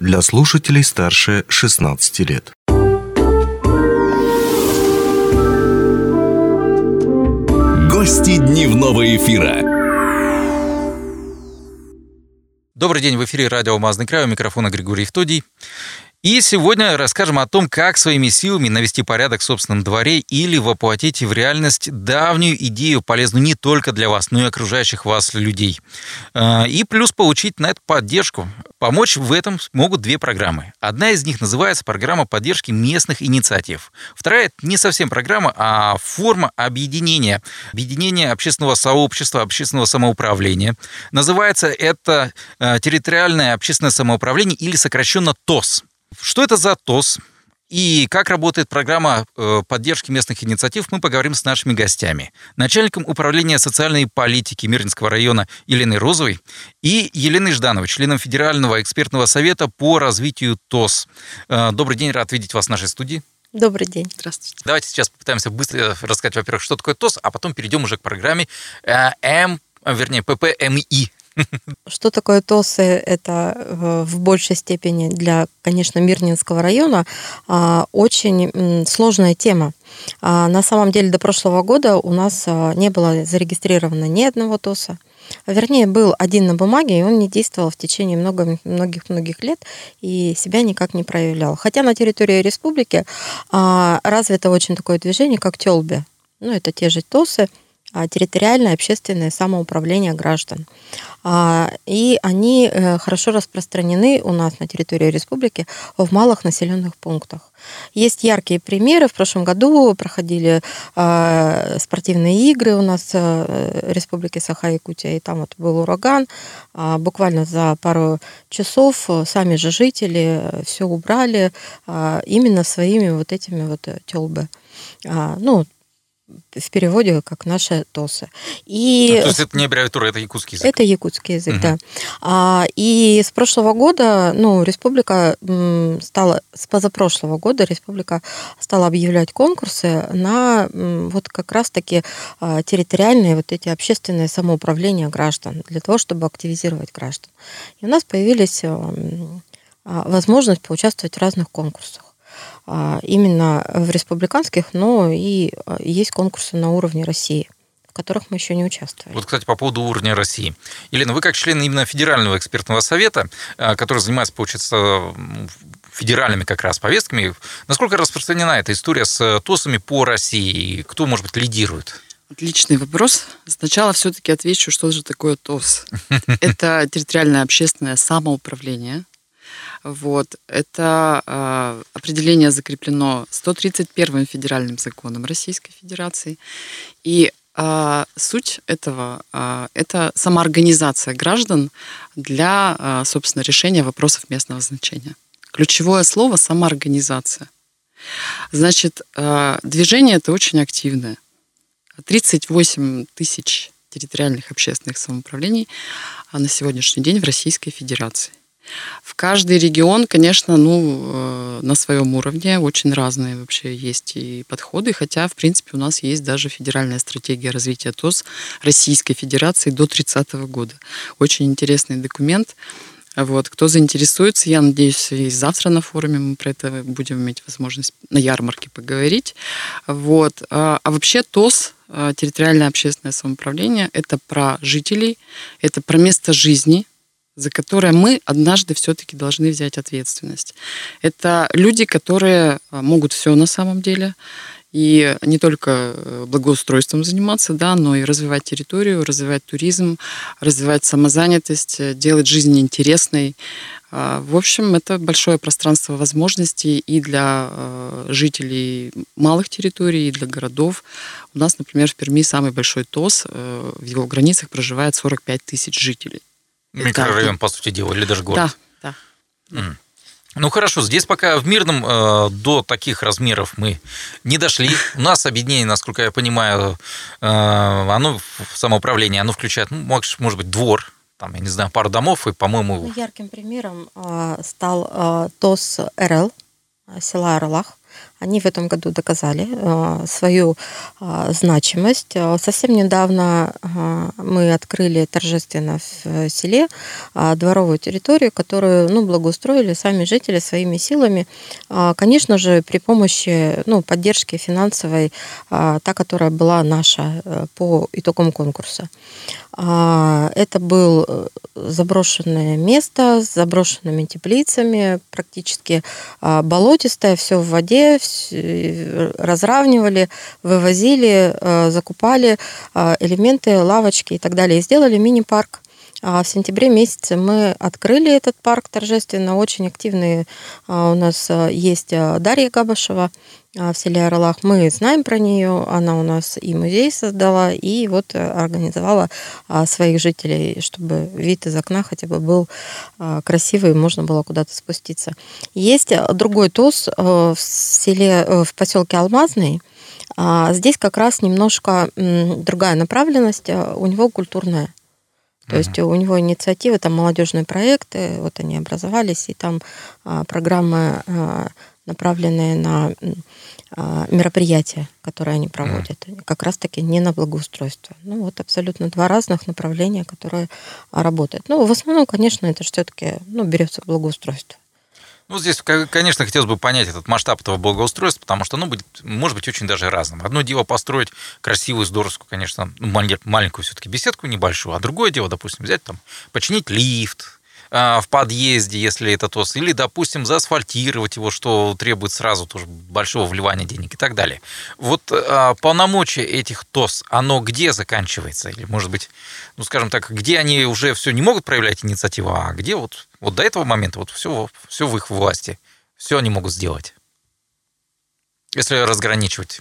для слушателей старше 16 лет. Гости дневного эфира. Добрый день, в эфире радио «Алмазный край», у микрофона Григорий Евтодий. И сегодня расскажем о том, как своими силами навести порядок в собственном дворе или воплотить в реальность давнюю идею, полезную не только для вас, но и окружающих вас людей. А, и плюс получить на это поддержку. Помочь в этом могут две программы. Одна из них называется программа поддержки местных инициатив. Вторая – это не совсем программа, а форма объединения. Объединение общественного сообщества, общественного самоуправления. Называется это а, территориальное общественное самоуправление или сокращенно ТОС. Что это за ТОС? И как работает программа э, поддержки местных инициатив, мы поговорим с нашими гостями. Начальником управления социальной политики Мирнинского района Еленой Розовой и Еленой Ждановой, членом Федерального экспертного совета по развитию ТОС. Э, добрый день, рад видеть вас в нашей студии. Добрый день. Здравствуйте. Давайте сейчас попытаемся быстро рассказать, во-первых, что такое ТОС, а потом перейдем уже к программе э, М, вернее, ППМИ. Что такое ТОСы? Это э, в большей степени для, конечно, Мирнинского района а, очень сложная тема. А, на самом деле до прошлого года у нас а, не было зарегистрировано ни одного ТОСа. Вернее, был один на бумаге, и он не действовал в течение многих-многих лет и себя никак не проявлял. Хотя на территории республики развито очень такое движение, как ТЕЛБИ. Ну, это те же ТОСы, территориальное общественное самоуправление граждан. А, и они э, хорошо распространены у нас на территории республики в малых населенных пунктах. Есть яркие примеры. В прошлом году проходили а, спортивные игры у нас э, в республике Саха-Якутия, и там вот был ураган. Буквально за пару часов сами же жители все убрали именно своими вот этими вот тёлбы. Ну, в переводе как наши ТОСы. И... А, то есть это не аббревиатура, это якутский язык? Это якутский язык, угу. да. А, и с прошлого года, ну, республика стала, с позапрошлого года республика стала объявлять конкурсы на вот как раз-таки а, территориальные вот эти общественные самоуправления граждан, для того, чтобы активизировать граждан. И у нас появились а, возможность поучаствовать в разных конкурсах. А, именно в республиканских, но и а, есть конкурсы на уровне России в которых мы еще не участвовали. Вот, кстати, по поводу уровня России. Елена, вы как член именно Федерального экспертного совета, а, который занимается, получается, федеральными как раз повестками, насколько распространена эта история с ТОСами по России? Кто, может быть, лидирует? Отличный вопрос. Сначала все-таки отвечу, что же такое ТОС. Это территориальное общественное самоуправление, вот. Это э, определение закреплено 131 федеральным законом Российской Федерации. И э, суть этого э, это самоорганизация граждан для, собственно, решения вопросов местного значения. Ключевое слово самоорганизация. Значит, движение это очень активное. 38 тысяч территориальных общественных самоуправлений на сегодняшний день в Российской Федерации. В каждый регион, конечно, ну, э, на своем уровне очень разные вообще есть и подходы, хотя, в принципе, у нас есть даже федеральная стратегия развития ТОС Российской Федерации до 30 года. Очень интересный документ. Вот, кто заинтересуется, я надеюсь, и завтра на форуме мы про это будем иметь возможность на ярмарке поговорить. Вот. А, а вообще ТОС, э, территориальное общественное самоуправление, это про жителей, это про место жизни, за которое мы однажды все-таки должны взять ответственность. Это люди, которые а, могут все на самом деле, и не только э, благоустройством заниматься, да, но и развивать территорию, развивать туризм, развивать самозанятость, э, делать жизнь интересной. А, в общем, это большое пространство возможностей и для э, жителей малых территорий, и для городов. У нас, например, в Перми самый большой ТОС, в его границах проживает 45 тысяч жителей. Микрорайон, по сути дела, или даже город. Да, да. Mm. Ну хорошо, здесь пока в Мирном э, до таких размеров мы не дошли. У нас объединение, насколько я понимаю, э, оно в самоуправление, оно включает, ну, может, быть, двор, там, я не знаю, пару домов, и, по-моему... Ну, ярким примером э, стал э, ТОС РЛ, села Орлах. Они в этом году доказали э, свою э, значимость. Совсем недавно мы открыли торжественно в селе дворовую территорию, которую ну, благоустроили сами жители своими силами. Конечно же, при помощи ну, поддержки финансовой, та, которая была наша по итогам конкурса. Это был заброшенное место с заброшенными теплицами, практически болотистое, все в воде, разравнивали, вывозили, э, закупали э, элементы, лавочки и так далее. И сделали мини-парк. А в сентябре месяце мы открыли этот парк торжественно. Очень активные а, у нас э, есть Дарья Габашева в селе Орлах. Мы знаем про нее. Она у нас и музей создала, и вот организовала своих жителей, чтобы вид из окна хотя бы был красивый, можно было куда-то спуститься. Есть другой ТОС в селе, э, в поселке Алмазный. А здесь как раз немножко другая направленность, э, у него культурная. То есть у него инициативы, там молодежные проекты, вот они образовались, и там а, программы, а, направленные на а, мероприятия, которые они проводят, mm. как раз-таки не на благоустройство. Ну вот абсолютно два разных направления, которые работают. Ну в основном, конечно, это все-таки ну, берется благоустройство. Ну, здесь, конечно, хотелось бы понять этот масштаб этого благоустройства, потому что, ну, будет, может быть очень даже разным. Одно дело построить красивую, здоровскую, конечно, ну, маленькую все-таки беседку небольшую, а другое дело, допустим, взять там, починить лифт, в подъезде, если это ТОС, или, допустим, заасфальтировать его, что требует сразу тоже большого вливания денег и так далее. Вот а, полномочия этих ТОС, оно где заканчивается? Или, может быть, ну, скажем так, где они уже все не могут проявлять инициативу, а где вот, вот до этого момента вот все, все в их власти, все они могут сделать? Если разграничивать.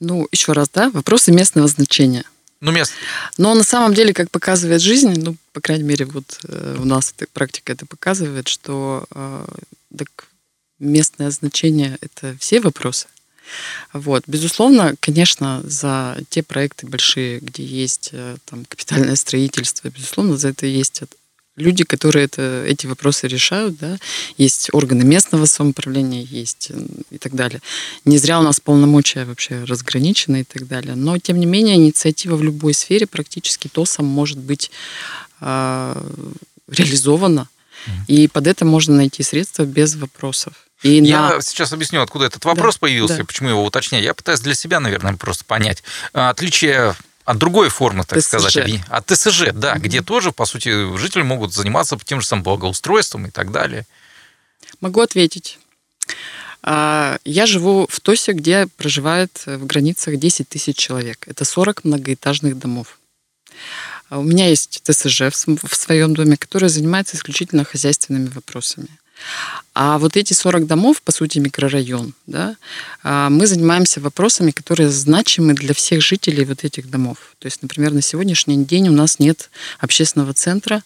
Ну, еще раз, да, вопросы местного значения – ну, мест. Но на самом деле, как показывает жизнь, ну, по крайней мере, вот э, у нас эта практика это показывает, что э, так местное значение – это все вопросы. Вот. Безусловно, конечно, за те проекты большие, где есть э, там, капитальное строительство, безусловно, за это есть люди, которые это, эти вопросы решают, да, есть органы местного самоуправления, есть и так далее. Не зря у нас полномочия вообще разграничены и так далее. Но, тем не менее, инициатива в любой сфере практически ТОСом может быть э, реализована. И под это можно найти средства без вопросов. И я на... сейчас объясню, откуда этот вопрос да, появился, да. почему его уточняю. Я пытаюсь для себя, наверное, просто понять. Отличие от другой формы, так ТСЖ. сказать, от ТСЖ, да, mm где тоже, по сути, жители могут заниматься тем же самым благоустройством и так далее. Могу ответить. А, я живу в ТОСе, где проживает в границах 10 тысяч человек. Это 40 многоэтажных домов. А у меня есть ТСЖ в своем доме, который занимается исключительно хозяйственными вопросами. А вот эти 40 домов, по сути, микрорайон, да, а, мы занимаемся вопросами, которые значимы для всех жителей вот этих домов. То есть, например, на сегодняшний день у нас нет общественного центра,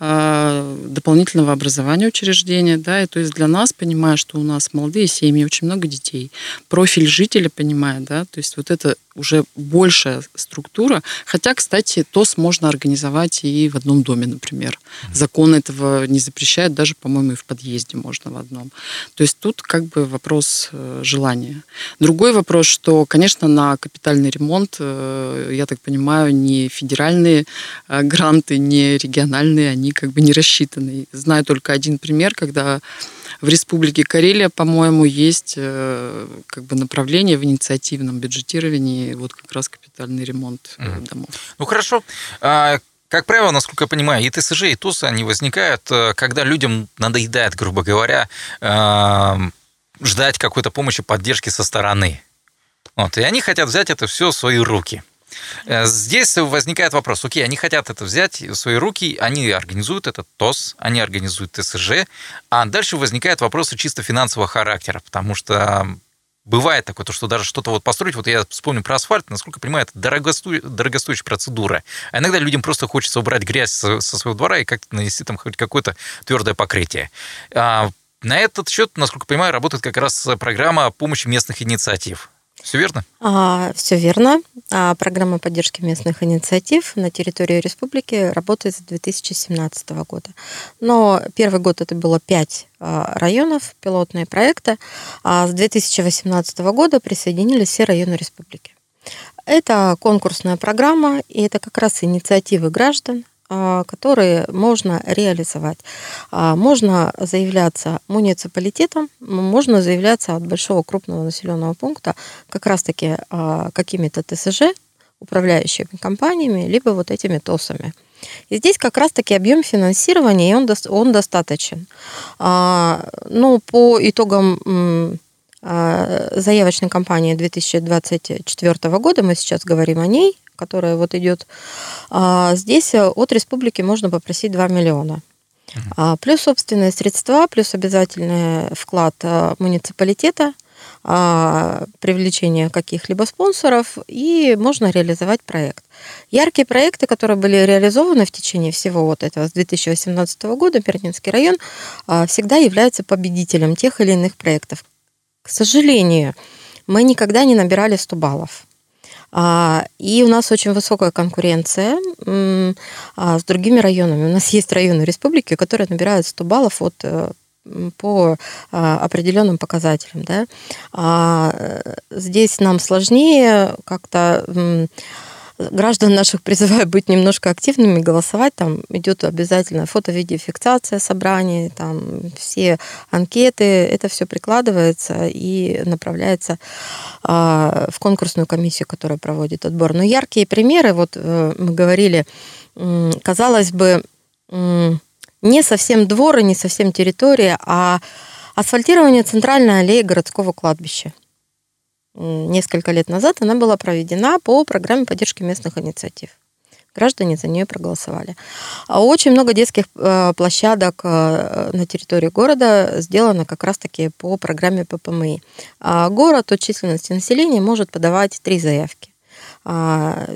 а, дополнительного образования учреждения, да, и то есть для нас, понимая, что у нас молодые семьи, очень много детей, профиль жителя, понимая, да, то есть вот это уже большая структура. Хотя, кстати, ТОС можно организовать и в одном доме, например. Закон этого не запрещает, даже, по-моему, и в подъезде можно в одном. То есть тут как бы вопрос э, желания. Другой вопрос, что, конечно, на капитальный ремонт, э, я так понимаю, не федеральные э, гранты, не региональные, они как бы не рассчитаны. Знаю только один пример, когда в Республике Карелия, по-моему, есть как бы направление в инициативном бюджетировании, вот как раз капитальный ремонт mm. домов. Ну хорошо. А, как правило, насколько я понимаю, и ТСЖ, и ТУС, они возникают, э, когда людям надоедает, грубо говоря, ждать какой-то помощи, поддержки со стороны. Вот, и они хотят взять это все в свои руки. Э, здесь возникает вопрос, окей, они хотят это взять в свои руки, они организуют этот ТОС, они организуют ТСЖ, а дальше возникает вопрос чисто финансового характера, потому что бывает такое, то, что даже что-то вот построить, вот я вспомню про асфальт, насколько я понимаю, это дорогосту... дорогостоящая процедура. А иногда людям просто хочется убрать грязь со, со своего двора и как-то нанести там хоть какое-то твердое покрытие. А на этот счет, насколько я понимаю, работает как раз программа помощи местных инициатив. Все верно? А, все верно. А, программа поддержки местных инициатив на территории республики работает с 2017 года. Но первый год это было пять а, районов, пилотные проекты, а с 2018 года присоединились все районы республики. Это конкурсная программа, и это как раз инициативы граждан, которые можно реализовать. А, можно заявляться муниципалитетом, можно заявляться от большого крупного населенного пункта как раз-таки а, какими-то ТСЖ, управляющими компаниями, либо вот этими ТОСами. И здесь как раз-таки объем финансирования, он, он достаточен. Ну, по итогам заявочной кампании 2024 года, мы сейчас говорим о ней, которая вот идет, а, здесь э, от республики можно попросить 2 миллиона. А, плюс собственные средства, плюс обязательный вклад э, муниципалитета, а, привлечение каких-либо спонсоров, и можно реализовать проект. Яркие проекты, которые были реализованы в течение всего вот этого с 2018 года, Пернинский район всегда является победителем тех или иных проектов. К сожалению, мы никогда не набирали 100 баллов. А, и у нас очень высокая конкуренция а, с другими районами. У нас есть районы республики, которые набирают 100 баллов от э, по а, определенным показателям. Да? Здесь нам сложнее как-то граждан наших призываю быть немножко активными, голосовать. Там идет обязательно фото-видеофиксация собраний, там все анкеты, это все прикладывается и направляется а, в конкурсную комиссию, которая проводит отбор. Но яркие примеры, вот э, мы говорили, казалось бы, не совсем двор не совсем территория, а асфальтирование центральной аллеи городского кладбища несколько лет назад она была проведена по программе поддержки местных инициатив. Граждане за нее проголосовали. А очень много детских э, площадок э, на территории города сделано как раз-таки по программе ППМИ. А город от численности населения может подавать три заявки. А,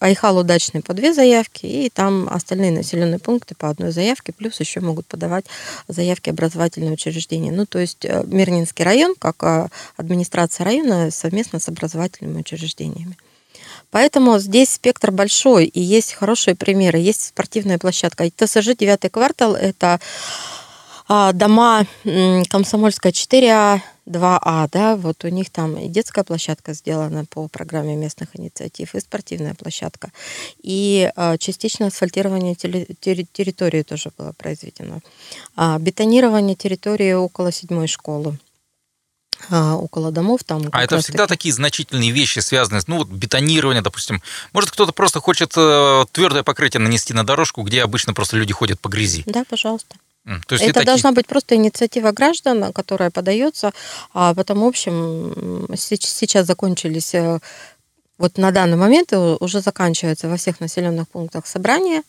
Айхал удачный по две заявки, и там остальные населенные пункты по одной заявке, плюс еще могут подавать заявки образовательные учреждения. Ну, то есть э, Мирнинский район, как а, администрация района, совместно с образовательными учреждениями. Поэтому здесь спектр большой, и есть хорошие примеры. Есть спортивная площадка. ТСЖ «Девятый квартал» — это а, дома Комсомольская 4А, 2А, да, вот у них там и детская площадка сделана по программе местных инициатив, и спортивная площадка. И а, частично асфальтирование территории тоже было произведено. А, бетонирование территории около седьмой школы около домов там. А это всегда таки... такие значительные вещи, связанные с, ну, вот бетонирование, допустим. Может, кто-то просто хочет э, твердое покрытие нанести на дорожку, где обычно просто люди ходят по грязи. Да, пожалуйста. То есть это должна быть просто инициатива граждан, которая подается. А потом, в общем, сейчас закончились э, вот на данный момент уже заканчивается во всех населенных пунктах собрания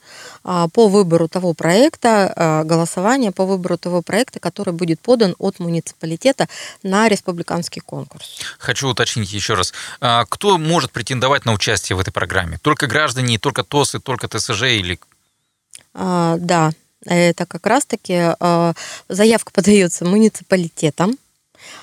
а, по выбору того проекта, а, голосование по выбору того проекта, который будет подан от муниципалитета на республиканский конкурс. Хочу уточнить еще раз. А, кто может претендовать на участие в этой программе? Только граждане, только ТОСы, только ТСЖ или... Да, это как раз-таки э, заявка подается муниципалитетом,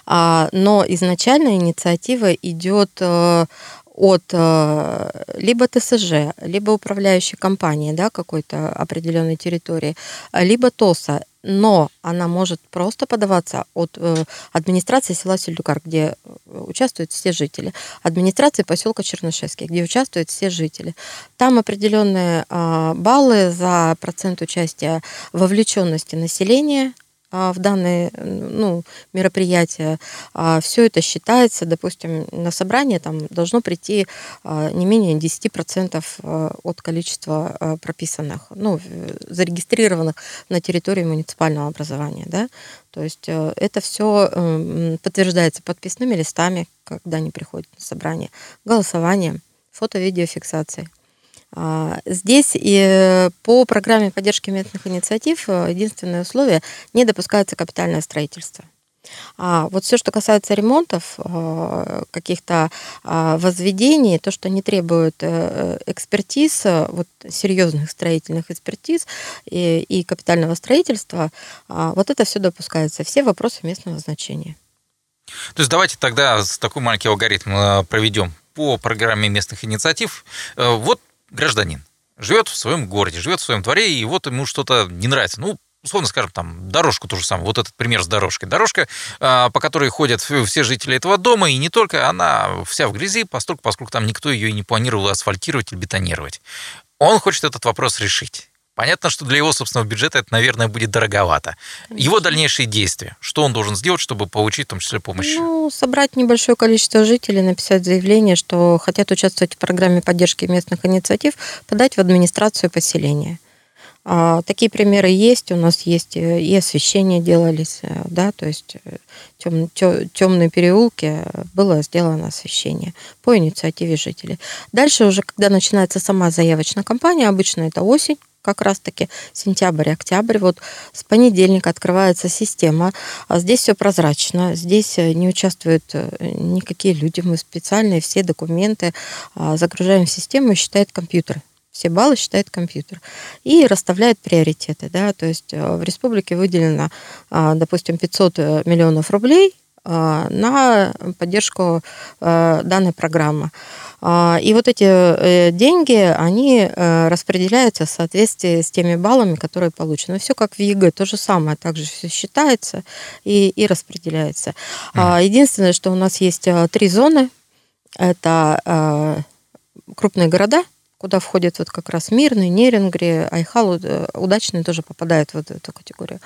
а, но изначально инициатива идет э, от э, либо ТСЖ, либо управляющей компании да, какой-то определенной территории, либо ТОСа но она может просто подаваться от э, администрации села Сельдюкар, где э, участвуют все жители, администрации поселка Чернышевский, где участвуют все жители. Там определенные э, баллы за процент участия вовлеченности населения, в данные ну, мероприятия. А, Все это считается, допустим, на собрание там должно прийти а, не менее 10% от количества прописанных, ну, зарегистрированных на территории муниципального образования. Да? То есть э, это все эм, подтверждается подписными листами, когда они приходят на собрание, голосованием, фото-видеофиксацией. А, здесь и по программе поддержки местных инициатив э, единственное условие – не допускается капитальное строительство. А вот все, что касается ремонтов, э, каких-то а, возведений, то, что не требует э, экспертиз, вот серьезных строительных экспертиз и, и капитального строительства, а, вот это все допускается, все вопросы местного значения. То есть давайте тогда такой маленький алгоритм проведем по программе местных инициатив. Вот гражданин живет в своем городе, живет в своем дворе, и вот ему что-то не нравится. Ну, условно скажем, там, дорожку ту же самую. Вот этот пример с дорожкой. Дорожка, а, по которой ходят все жители этого дома, и не только, она вся в грязи, поскольку, поскольку там никто ее и не планировал асфальтировать или бетонировать. Он хочет этот вопрос решить. Понятно, что для его собственного бюджета это, наверное, будет дороговато. Конечно. Его дальнейшие действия. Что он должен сделать, чтобы получить в том числе помощь? Ну, собрать небольшое количество жителей, написать заявление, что хотят участвовать в программе поддержки местных инициатив, подать в администрацию поселения. А, такие примеры есть. У нас есть э, и освещение делались, э, да, то есть тем, э, темные переулки было сделано освещение по инициативе жителей. Дальше уже, когда начинается сама заявочная кампания, обычно это осень, как раз-таки сентябрь, октябрь. Вот с понедельника открывается система. А здесь все прозрачно, здесь э, не участвуют э, никакие люди. Мы специальные все документы а, загружаем в систему и считает компьютер. Все баллы считает компьютер. И расставляет приоритеты. Да? То есть э, в республике выделено, а, допустим, 500 миллионов рублей на поддержку данной программы. А, и вот эти э, деньги, они э, распределяются в соответствии с теми баллами, которые получены. Все как в ЕГЭ, то же самое, также все считается и, и распределяется. Единственное, что у нас есть э, три зоны. Это крупные города, куда входят вот как раз Мирный, Нерюнгри, Айхал, Удачный тоже попадают в эту категорию.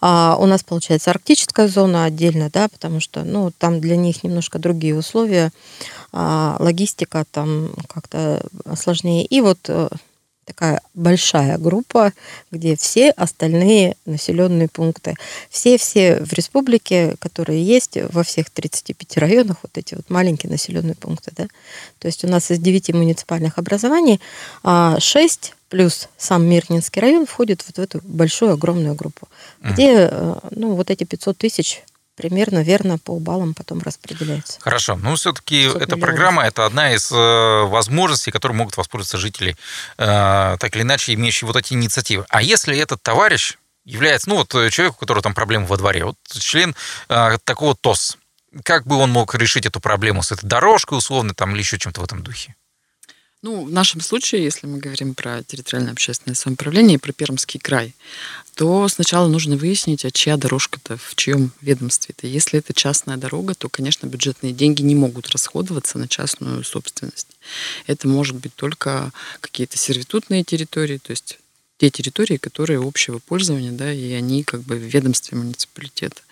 А у нас получается арктическая зона отдельно, да, потому что ну, там для них немножко другие условия. А, логистика там как-то сложнее. И вот э, такая большая группа, где все остальные населенные пункты, все-все в республике, которые есть во всех 35 районах, вот эти вот маленькие населенные пункты, да. То есть у нас из 9 муниципальных образований 6 а, плюс сам Мирнинский район входит вот в эту большую огромную группу, где э, ну, вот эти 500 тысяч примерно верно по баллам потом распределяется. Хорошо. Ну, все-таки эта программа – это одна из э, возможностей, которой могут воспользоваться жители, э, так или иначе, имеющие вот эти инициативы. А если этот товарищ является, ну, вот э, человек, у которого там проблемы во дворе, вот член такого ТОС, как бы он мог решить эту проблему с этой дорожкой условно там или еще чем-то в этом духе? Ну, в нашем случае, если мы говорим про территориальное общественное самоуправление и про Пермский край, то сначала нужно выяснить, а чья дорожка-то, в чьем ведомстве-то. Если это частная дорога, то, конечно, бюджетные деньги не могут расходоваться на частную собственность. Это может быть только какие-то сервитутные территории, то есть те территории, которые общего пользования, да, и они как бы в ведомстве муниципалитета.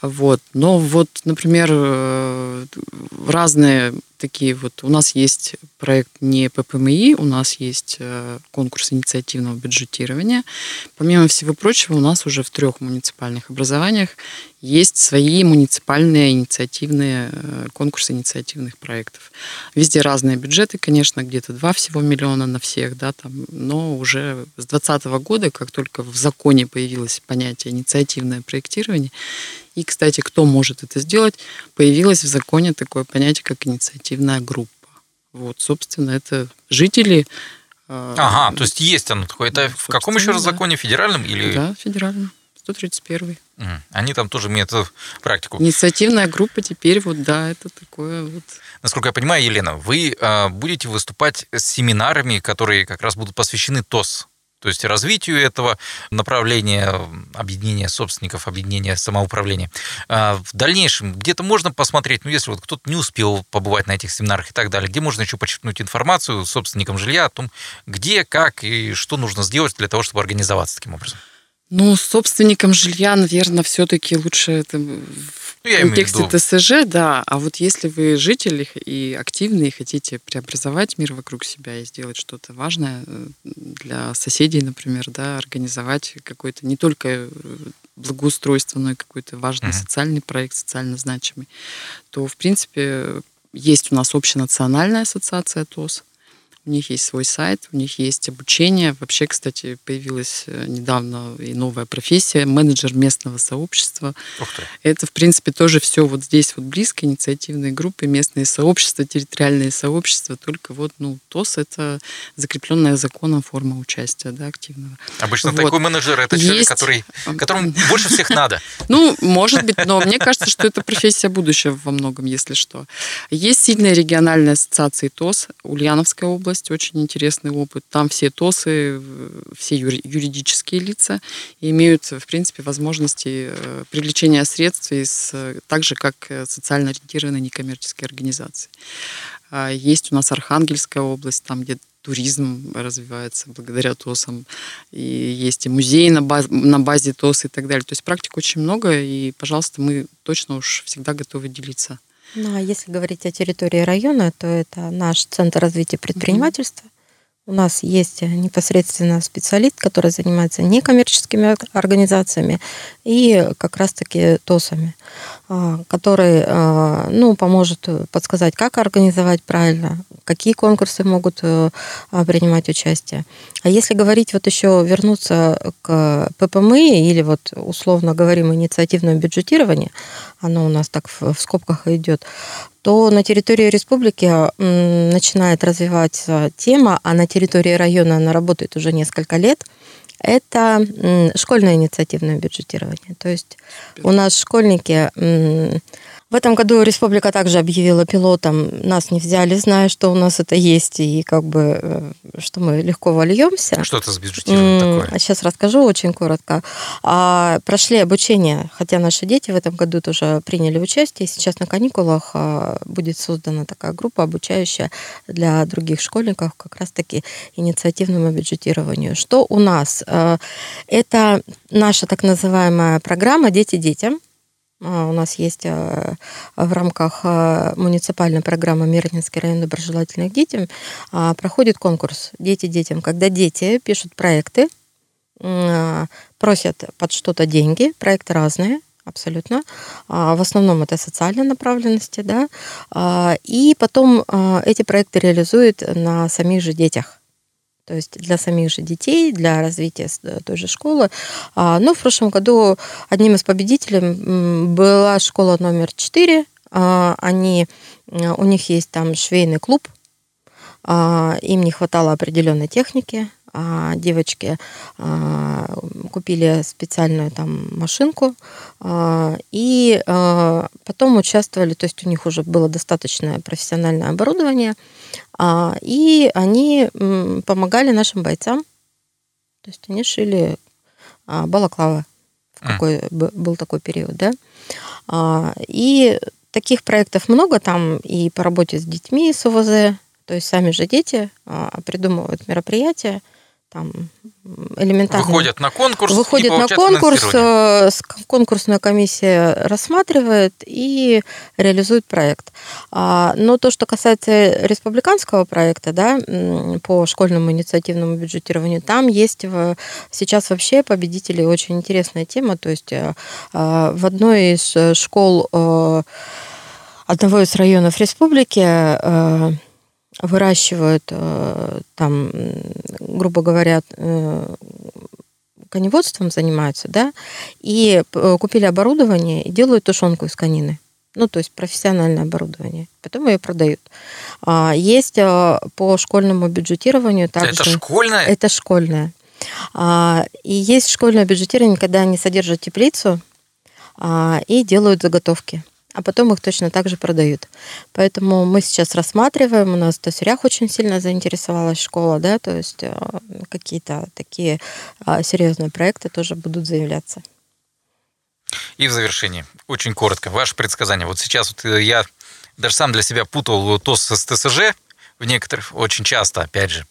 Вот. Но вот, например, э, разные такие вот... У нас есть проект не ППМИ, у нас есть э, конкурс инициативного бюджетирования. Помимо всего прочего, у нас уже в трех муниципальных образованиях есть свои муниципальные инициативные э, конкурсы инициативных проектов. Везде разные бюджеты, конечно, где-то два всего миллиона на всех, да, там, но уже с 2020 года, как только в законе появилось понятие инициативное проектирование, и, кстати, кто может это сделать? Появилось в законе такое понятие, как инициативная группа. Вот, собственно, это жители. Э, ага, то есть есть оно такое. Это в каком еще раз да. законе? Федеральном или? Да, федеральном. 131. Они там тоже имеют практику. Инициативная группа теперь вот, да, это такое вот. Насколько я понимаю, Елена, вы э, будете выступать с семинарами, которые как раз будут посвящены ТОС то есть развитию этого направления объединения собственников, объединения самоуправления. А в дальнейшем где-то можно посмотреть, ну, если вот кто-то не успел побывать на этих семинарах и так далее, где можно еще подчеркнуть информацию собственникам жилья о том, где, как и что нужно сделать для того, чтобы организоваться таким образом. Ну, собственникам жилья, наверное, все-таки лучше это в ну, контексте ТСЖ, да. А вот если вы житель и активный, и хотите преобразовать мир вокруг себя и сделать что-то важное э, для соседей, например, да, организовать какой-то не только э, благоустройство, но и какой-то важный mm-hmm. социальный проект, социально значимый, то, в принципе, есть у нас общенациональная ассоциация ТОС, у них есть свой сайт, у них есть обучение. Вообще, кстати, появилась э, недавно и новая профессия менеджер местного сообщества. Это, в принципе, тоже все вот здесь вот близко, инициативные группы, местные сообщества, территориальные сообщества. Только вот, ну, ТОС — это закрепленная законом форма участия, да, активного. Обычно Вот. такой менеджер это человек, Есть- который, которому больше всех надо. Ну, может быть, но мне кажется, что это профессия будущего во многом, если что. Есть сильные региональные ассоциации ТОС. Ульяновская область, очень интересный опыт. Там все ТОСы, все юри- юридические лица имеют, в принципе, возможности э, привлечения средств из, э, так же, как э, социально ориентированные некоммерческие организации. А Есть у нас Архангельская область, там, где туризм развивается благодаря ТОСам. И есть и музей на базе, на базе ТОС и так далее. То есть практик очень много, и, пожалуйста, мы точно уж всегда готовы делиться. Ну, а если говорить о территории района, то это наш Центр развития предпринимательства. У нас есть непосредственно специалист, который занимается некоммерческими ор- организациями и как раз-таки ТОСами, а, который а, ну, поможет подсказать, как организовать правильно, какие конкурсы могут э, а, принимать участие. А если говорить вот еще вернуться к ППМИ или вот условно говорим инициативное бюджетирование, оно у нас так в скобках идет, то на территории республики начинает развиваться тема, а на территории района она работает уже несколько лет, это школьное инициативное бюджетирование. То есть у нас школьники... В этом году республика также объявила пилотом, нас не взяли, зная, что у нас это есть, и как бы, э, что мы легко вольемся. Что это за бюджетирование такое? Сейчас расскажу очень коротко. А, прошли обучение, хотя наши дети в этом году тоже приняли участие. Сейчас на каникулах а, будет создана такая группа, обучающая для других школьников как раз-таки инициативному бюджетированию. Что у нас? А, Это наша так называемая программа «Дети детям». А, У нас есть а, в рамках а, муниципальной программы Мирнинский район доброжелательных детям а, проходит конкурс «Дети детям», когда дети пишут проекты, м, просят под что-то деньги, проекты разные, абсолютно. А, В основном это социальной направленности, да. И потом эти проекты реализуют на самих же детях. То есть для самих же детей, для развития э, той же школы. А, Но в прошлом году одним из победителей была школа номер 4. Они, э, у них есть там швейный клуб, а, им не хватало определенной техники, а девочки а, купили специальную там машинку а, и а, потом участвовали, то есть у них уже было достаточное профессиональное оборудование, а, и они м, помогали нашим бойцам, то есть они шили а, балаклавы, в какой был такой период, да, А, и таких проектов много там и по работе с детьми с ОВЗ, то есть сами же дети а, придумывают мероприятия, там элементарно. Выходят на конкурс и Выходит на конкурс, э, конкурсная комиссия рассматривает и реализует проект. А, Но то, что касается республиканского проекта, да, по школьному инициативному бюджетированию, там есть сейчас вообще победители очень интересная тема. То есть э, э, в одной из школ одного из районов республики выращивают э, там, грубо говоря, э, коневодством занимаются, да, и э, купили оборудование и делают тушенку из конины. Ну, то есть профессиональное оборудование. Потом ее продают. А, Есть по школьному бюджетированию также... Это школьное? Это школьное. А, И есть школьное бюджетирование, когда они содержат теплицу а, и делают заготовки. А потом их точно так же продают. Поэтому мы сейчас рассматриваем, у нас в Тосюрях очень сильно заинтересовалась школа, да, то есть э, какие-то такие а, серьезные проекты тоже будут заявляться. И в завершении, очень коротко, ваше предсказание. Вот сейчас вот э, я даже сам для себя путал ТОС с ТСЖ в некоторых, очень часто, опять же.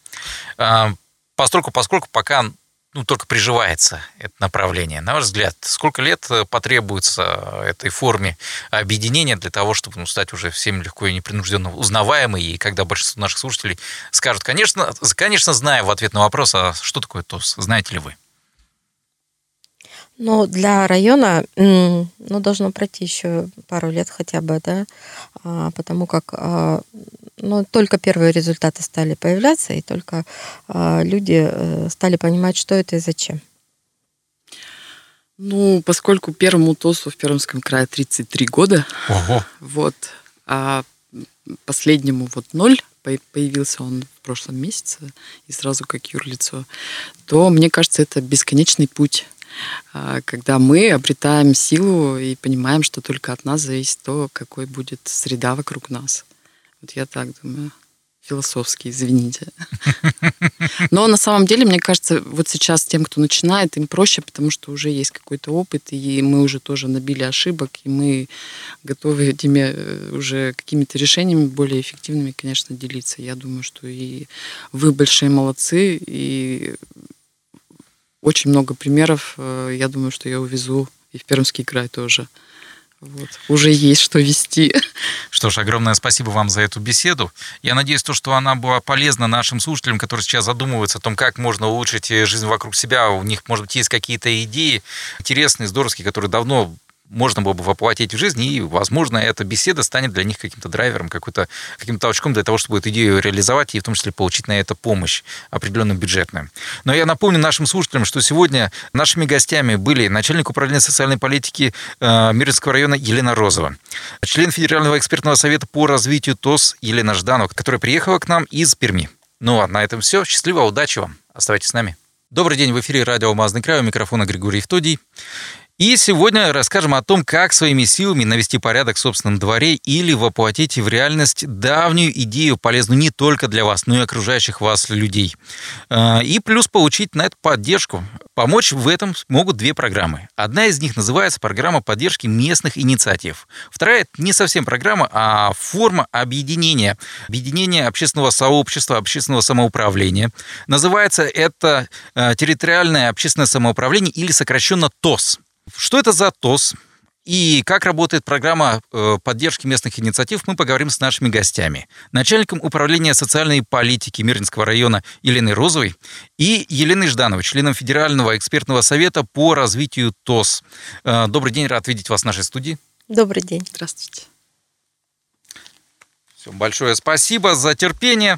А, Поскольку, поскольку пока ну, только приживается это направление. На ваш взгляд, сколько лет э, потребуется этой форме объединения для того, чтобы ну, стать уже всем легко и непринужденно узнаваемой, и когда большинство наших слушателей скажут, конечно, конечно, зная в ответ на вопрос, а что такое ТОС, знаете ли вы? Но для района ну, должно пройти еще пару лет хотя бы, да, а, потому как а, ну, только первые результаты стали появляться, и только а, люди э, стали понимать, что это и зачем. Ну, поскольку первому ТОСу в Пермском крае 33 года, Ого. вот, а последнему вот ноль, появился он в прошлом месяце, и сразу как юрлицо, то, мне кажется, это бесконечный путь когда мы обретаем силу и понимаем, что только от нас зависит то, какой будет среда вокруг нас. Вот я так думаю. Философский, извините. Но на самом деле, мне кажется, вот сейчас тем, кто начинает, им проще, потому что уже есть какой-то опыт, и мы уже тоже набили ошибок, и мы готовы этими э, уже какими-то решениями более эффективными, конечно, делиться. Я думаю, что и вы большие молодцы, и очень много примеров. Э, я думаю, что я увезу и в Пермский край тоже. Вот. Уже есть что вести. Что ж, огромное спасибо вам за эту беседу. Я надеюсь, то, что она была полезна нашим слушателям, которые сейчас задумываются о том, как можно улучшить жизнь вокруг себя. У них, может быть, есть какие-то идеи интересные, здоровские, которые давно можно было бы воплотить в жизнь, и, возможно, эта беседа станет для них каким-то драйвером, какой-то, каким-то толчком для того, чтобы эту идею реализовать и в том числе получить на это помощь определенную бюджетную. Но я напомню нашим слушателям, что сегодня нашими гостями были начальник управления социальной политики э, Миринского района Елена Розова, член Федерального экспертного совета по развитию ТОС Елена Жданова, которая приехала к нам из Перми. Ну а на этом все. Счастливо, удачи вам. Оставайтесь с нами. Добрый день, в эфире радио «Алмазный край», у микрофона Григорий Евтодий. И сегодня расскажем о том, как своими силами навести порядок в собственном дворе или воплотить в реальность давнюю идею, полезную не только для вас, но и окружающих вас людей. А, и плюс получить на это поддержку. Помочь в этом могут две программы. Одна из них называется программа поддержки местных инициатив. Вторая – это не совсем программа, а форма объединения. Объединение общественного сообщества, общественного самоуправления. Называется это а, территориальное общественное самоуправление или сокращенно ТОС. Что это за ТОС? И как работает программа э, поддержки местных инициатив, мы поговорим с нашими гостями. Начальником управления социальной политики Мирнинского района Еленой Розовой и Еленой Ждановой, членом Федерального экспертного совета по развитию ТОС. Э, добрый день, рад видеть вас в нашей студии. Добрый день. Здравствуйте. Все, большое спасибо за терпение.